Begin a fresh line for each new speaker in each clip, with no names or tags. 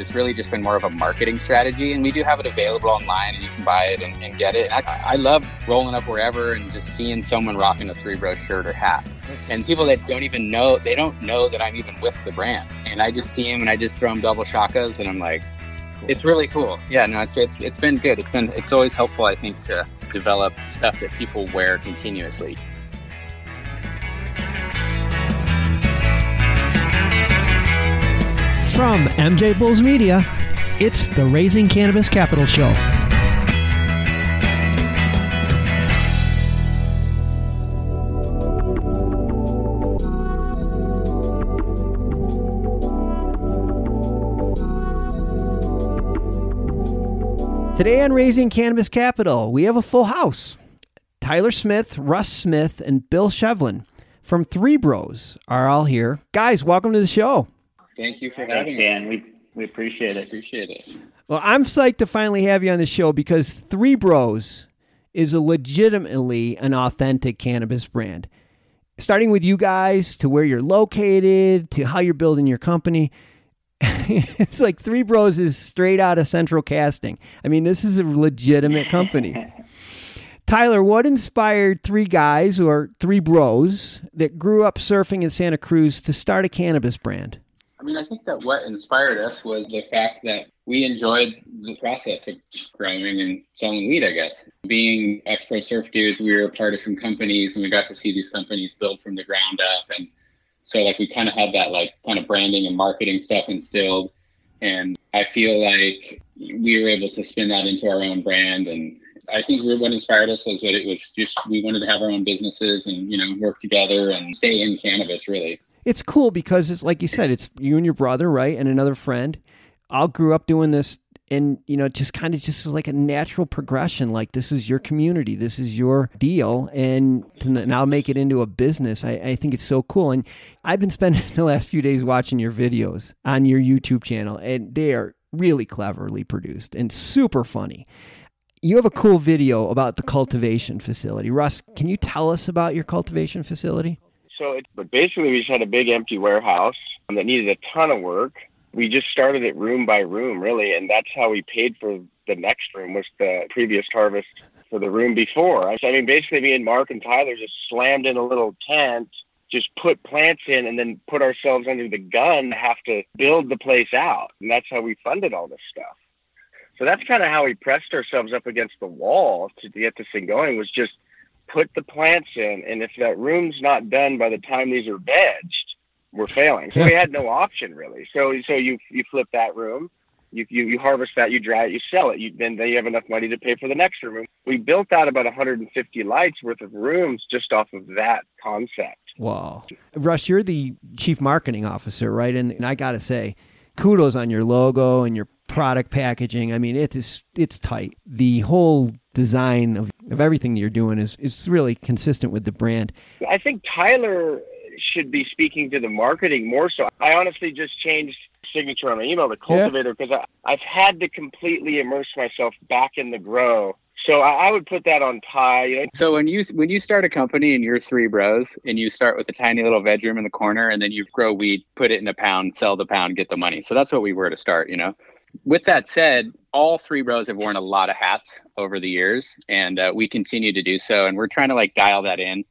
but it's really just been more of a marketing strategy. And we do have it available online and you can buy it and, and get it. I, I, love rolling up wherever and just seeing someone rocking a Three Bros shirt or hat. And people that don't even know, they don't know that I'm even with the brand. And I just see them and I just throw them double shakas and I'm like, it's really cool. Yeah, no, it's, it's, it's been good. It's been, it's always helpful, I think, to develop stuff that people wear continuously.
From MJ Bulls Media, it's the Raising Cannabis Capital Show. Today on Raising Cannabis Capital, we have a full house. Tyler Smith, Russ Smith, and Bill Shevlin from Three Bros are all here. Guys, welcome to the show.
Thank you for having
us, Dan. We we appreciate it.
Appreciate it.
Well, I'm psyched to finally have you on the show because Three Bros is a legitimately an authentic cannabis brand. Starting with you guys to where you're located to how you're building your company. it's like Three Bros is straight out of Central Casting. I mean, this is a legitimate company. Tyler, what inspired three guys or three bros that grew up surfing in Santa Cruz to start a cannabis brand?
I mean, I think that what inspired us was the fact that we enjoyed the process of growing and selling weed, I guess. Being expert surf dudes, we were part of some companies and we got to see these companies build from the ground up. And so, like, we kind of had that, like, kind of branding and marketing stuff instilled. And I feel like we were able to spin that into our own brand. And I think what inspired us was that it was just we wanted to have our own businesses and, you know, work together and stay in cannabis, really
it's cool because it's like you said, it's you and your brother, right, and another friend. All grew up doing this, and you know, just kind of just like a natural progression. Like this is your community, this is your deal, and now make it into a business. I, I think it's so cool. And I've been spending the last few days watching your videos on your YouTube channel, and they are really cleverly produced and super funny you have a cool video about the cultivation facility. Russ, can you tell us about your cultivation facility?
So, it, but basically, we just had a big empty warehouse that needed a ton of work. We just started it room by room, really, and that's how we paid for the next room, was the previous harvest for the room before. I mean, basically, me and Mark and Tyler just slammed in a little tent, just put plants in, and then put ourselves under the gun to have to build the place out. And that's how we funded all this stuff. So that's kind of how we pressed ourselves up against the wall to get this thing going. Was just put the plants in, and if that room's not done by the time these are vegged, we're failing. So we had no option really. So so you you flip that room, you you, you harvest that, you dry it, you sell it. You then you have enough money to pay for the next room. We built out about 150 lights worth of rooms just off of that concept.
Wow, Russ, you're the chief marketing officer, right? And, and I got to say, kudos on your logo and your product packaging. I mean, it is it's tight. The whole design of, of everything you're doing is is really consistent with the brand.
I think Tyler should be speaking to the marketing more so. I honestly just changed signature on my email to cultivator because yeah. I've had to completely immerse myself back in the grow. So I, I would put that on Ty. You know?
So when you when you start a company and you're three bros and you start with a tiny little bedroom in the corner and then you grow weed, put it in a pound, sell the pound, get the money. So that's what we were to start. You know. With that said, all three bros have worn a lot of hats over the years, and uh, we continue to do so. And we're trying to like dial that in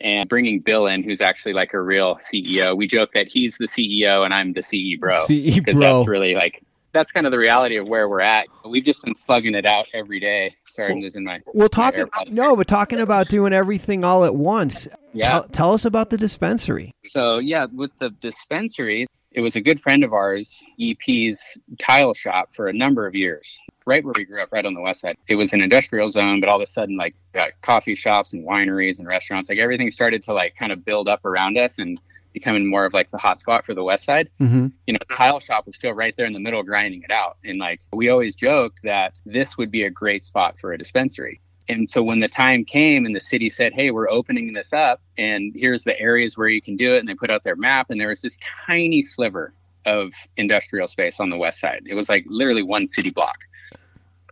and bringing Bill in, who's actually like a real CEO. We joke that he's the CEO and I'm the CE bro.
CE bro.
That's really like that's kind of the reality of where we're at. We've just been slugging it out every day. Sorry, I'm losing my.
Well, talking no, but talking about doing everything all at once.
Yeah.
Tell, tell us about the dispensary.
So yeah, with the dispensary, it was a good friend of ours, EP's tile shop for a number of years, right where we grew up, right on the west side. It was an industrial zone, but all of a sudden, like coffee shops and wineries and restaurants, like everything started to like kind of build up around us and becoming more of like the hot spot for the west side.
Mm-hmm.
You know, the tile shop was still right there in the middle, grinding it out. And like we always joked that this would be a great spot for a dispensary. And so when the time came and the city said, Hey, we're opening this up and here's the areas where you can do it. And they put out their map and there was this tiny sliver of industrial space on the west side. It was like literally one city block.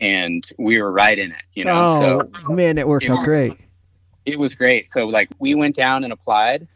And we were right in it, you know.
Oh so man, it worked it out was, great.
It was great. So like we went down and applied.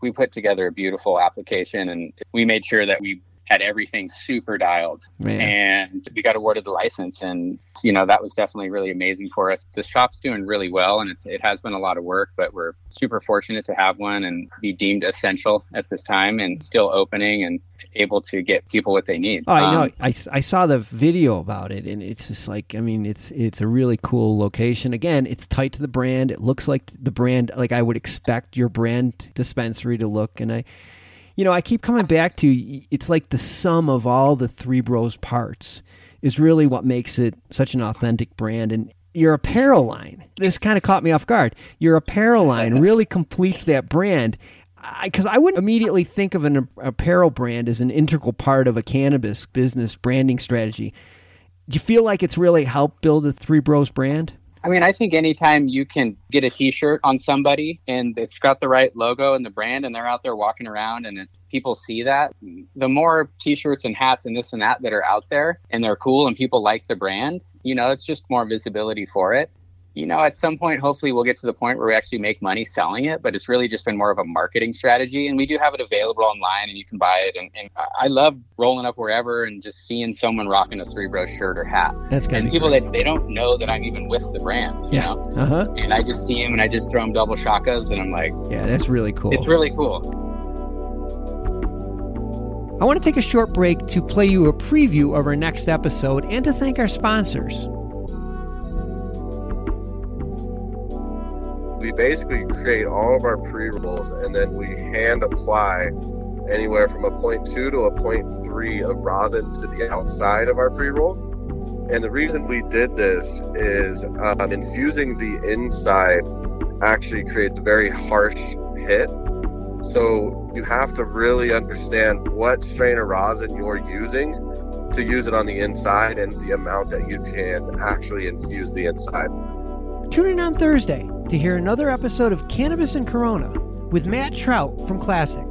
We put together a beautiful application and we made sure that we had everything super dialed.
Man.
And we got awarded the license. And, you know, that was definitely really amazing for us. The shop's doing really well and it's, it has been a lot of work, but we're super fortunate to have one and be deemed essential at this time and still opening and able to get people what they need.
Oh, I know.
Um,
I, I saw the video about it, and it's just like I mean, it's it's a really cool location. Again, it's tight to the brand. It looks like the brand, like I would expect your brand dispensary to look. And I, you know, I keep coming back to it's like the sum of all the Three Bros parts is really what makes it such an authentic brand. And your apparel line, this kind of caught me off guard. Your apparel line really completes that brand because I, I wouldn't immediately think of an apparel brand as an integral part of a cannabis business branding strategy. Do you feel like it's really helped build the Three Bros brand?
I mean, I think anytime you can get a T-shirt on somebody and it's got the right logo and the brand, and they're out there walking around, and it's people see that, the more T-shirts and hats and this and that that are out there, and they're cool, and people like the brand, you know, it's just more visibility for it. You know, at some point, hopefully, we'll get to the point where we actually make money selling it, but it's really just been more of a marketing strategy. And we do have it available online, and you can buy it. And, and I love rolling up wherever and just seeing someone rocking a Three Bros shirt or hat.
That's good.
And people that they don't know that I'm even with the brand, you
Yeah.
know
Uh huh.
and I just see him and I just throw him double shakas and I'm like,
Yeah, that's really cool.
it's really cool.
I want to take a short break to play you a preview of our next episode and to thank our sponsors.
We basically create all of our pre-rolls and then we hand apply anywhere from a 0.2 to a 0.3 of rosin to the outside of our pre-roll. And the reason we did this is um, infusing the inside actually creates a very harsh hit. So you have to really understand what strain of rosin you're using to use it on the inside and the amount that you can actually infuse the inside.
Tune in on Thursday to hear another episode of Cannabis and Corona with Matt Trout from Classic.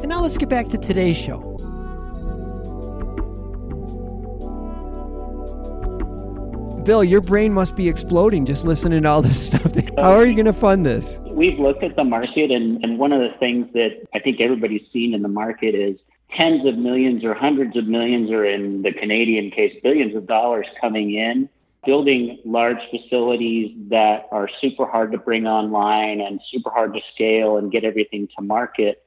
And now let's get back to today's show. Bill, your brain must be exploding just listening to all this stuff. How are you going to fund this?
We've looked at the market, and, and one of the things that I think everybody's seen in the market is tens of millions or hundreds of millions, or in the Canadian case, billions of dollars coming in, building large facilities that are super hard to bring online and super hard to scale and get everything to market.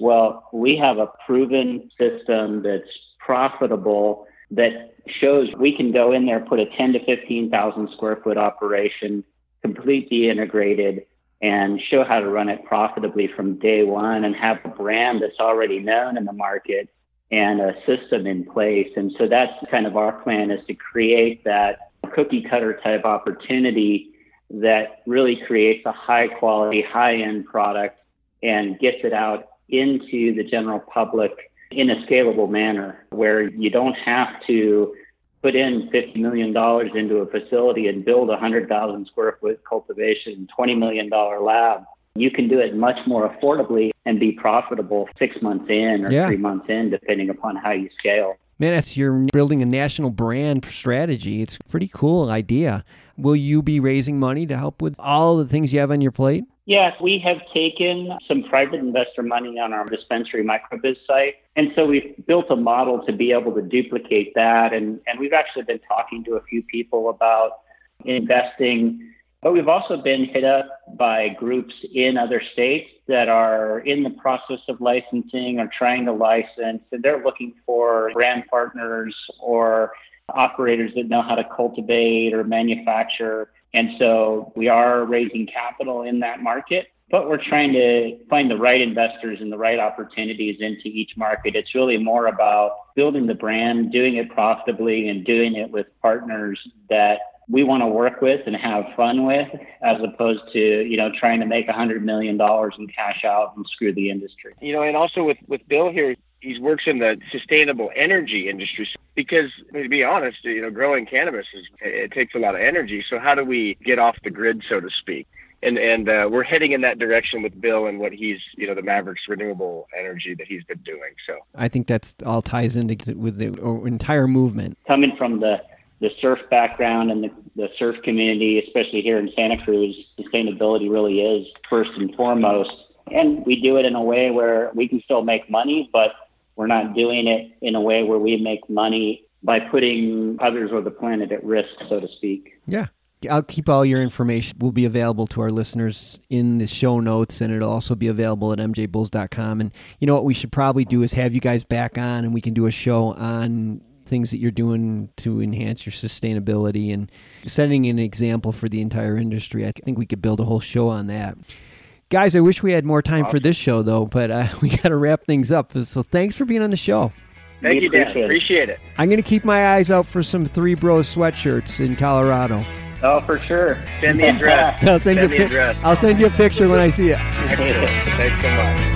Well, we have a proven system that's profitable that shows we can go in there, put a 10 to 15,000 square foot operation, completely integrated, and show how to run it profitably from day one and have a brand that's already known in the market and a system in place. And so that's kind of our plan is to create that cookie cutter type opportunity that really creates a high quality, high end product and gets it out into the general public in a scalable manner where you don't have to put in $50 million into a facility and build a 100,000 square foot cultivation, $20 million lab. You can do it much more affordably and be profitable six months in or
Yeah.
three months in, depending upon how you scale.
Man, that's you're building a national brand strategy. It's a pretty cool idea. Will you be raising money to help with all the things you have on your plate?
Yes, we have taken some private investor money on our dispensary microbiz site. And so we've built a model to be able to duplicate that. And, and we've actually been talking to a few people about investing. But we've also been hit up by groups in other states that are in the process of licensing or trying to license. And they're looking for brand partners or operators that know how to cultivate or manufacture. And so we are raising capital in that market, but we're trying to find the right investors and the right opportunities into each market. It's really more about building the brand, doing it profitably, and doing it with partners that we want to work with and have fun with, as opposed to you know trying to make a hundred million dollars and cash out and screw the industry.
You know, and also with with Bill here, he works in the sustainable energy industry because to be honest, you know, growing cannabis is it takes a lot of energy. So how do we get off the grid, so to speak? And and uh, we're heading in that direction with Bill and what he's you know the Mavericks renewable energy that he's been doing. So
I think that's all ties into with the entire movement.
Coming from the the surf background and the, the surf community, especially here in Santa Cruz, sustainability really is first and foremost. And we do it in a way where we can still make money, but We're not doing it in a way where we make money by putting others or the planet at risk, so to speak.
Yeah. I'll keep all your information will be available to our listeners in the show notes and it'll also be available at mjbulls.com and you know what we should probably do is have you guys back on and we can do a show on things that you're doing to enhance your sustainability and setting an example for the entire industry. I think we could build a whole show on that. Guys, I wish we had more time awesome. for this show though, but uh, we got to wrap things up. So thanks for being on the show.
Thank we you, Dan. Appreciate it.
I'm going to keep my eyes out for some Three Bros sweatshirts in Colorado.
Oh, for sure.
Send the address.
I'll send, send you a address. I'll send you a picture when I see it.
Thanks so much.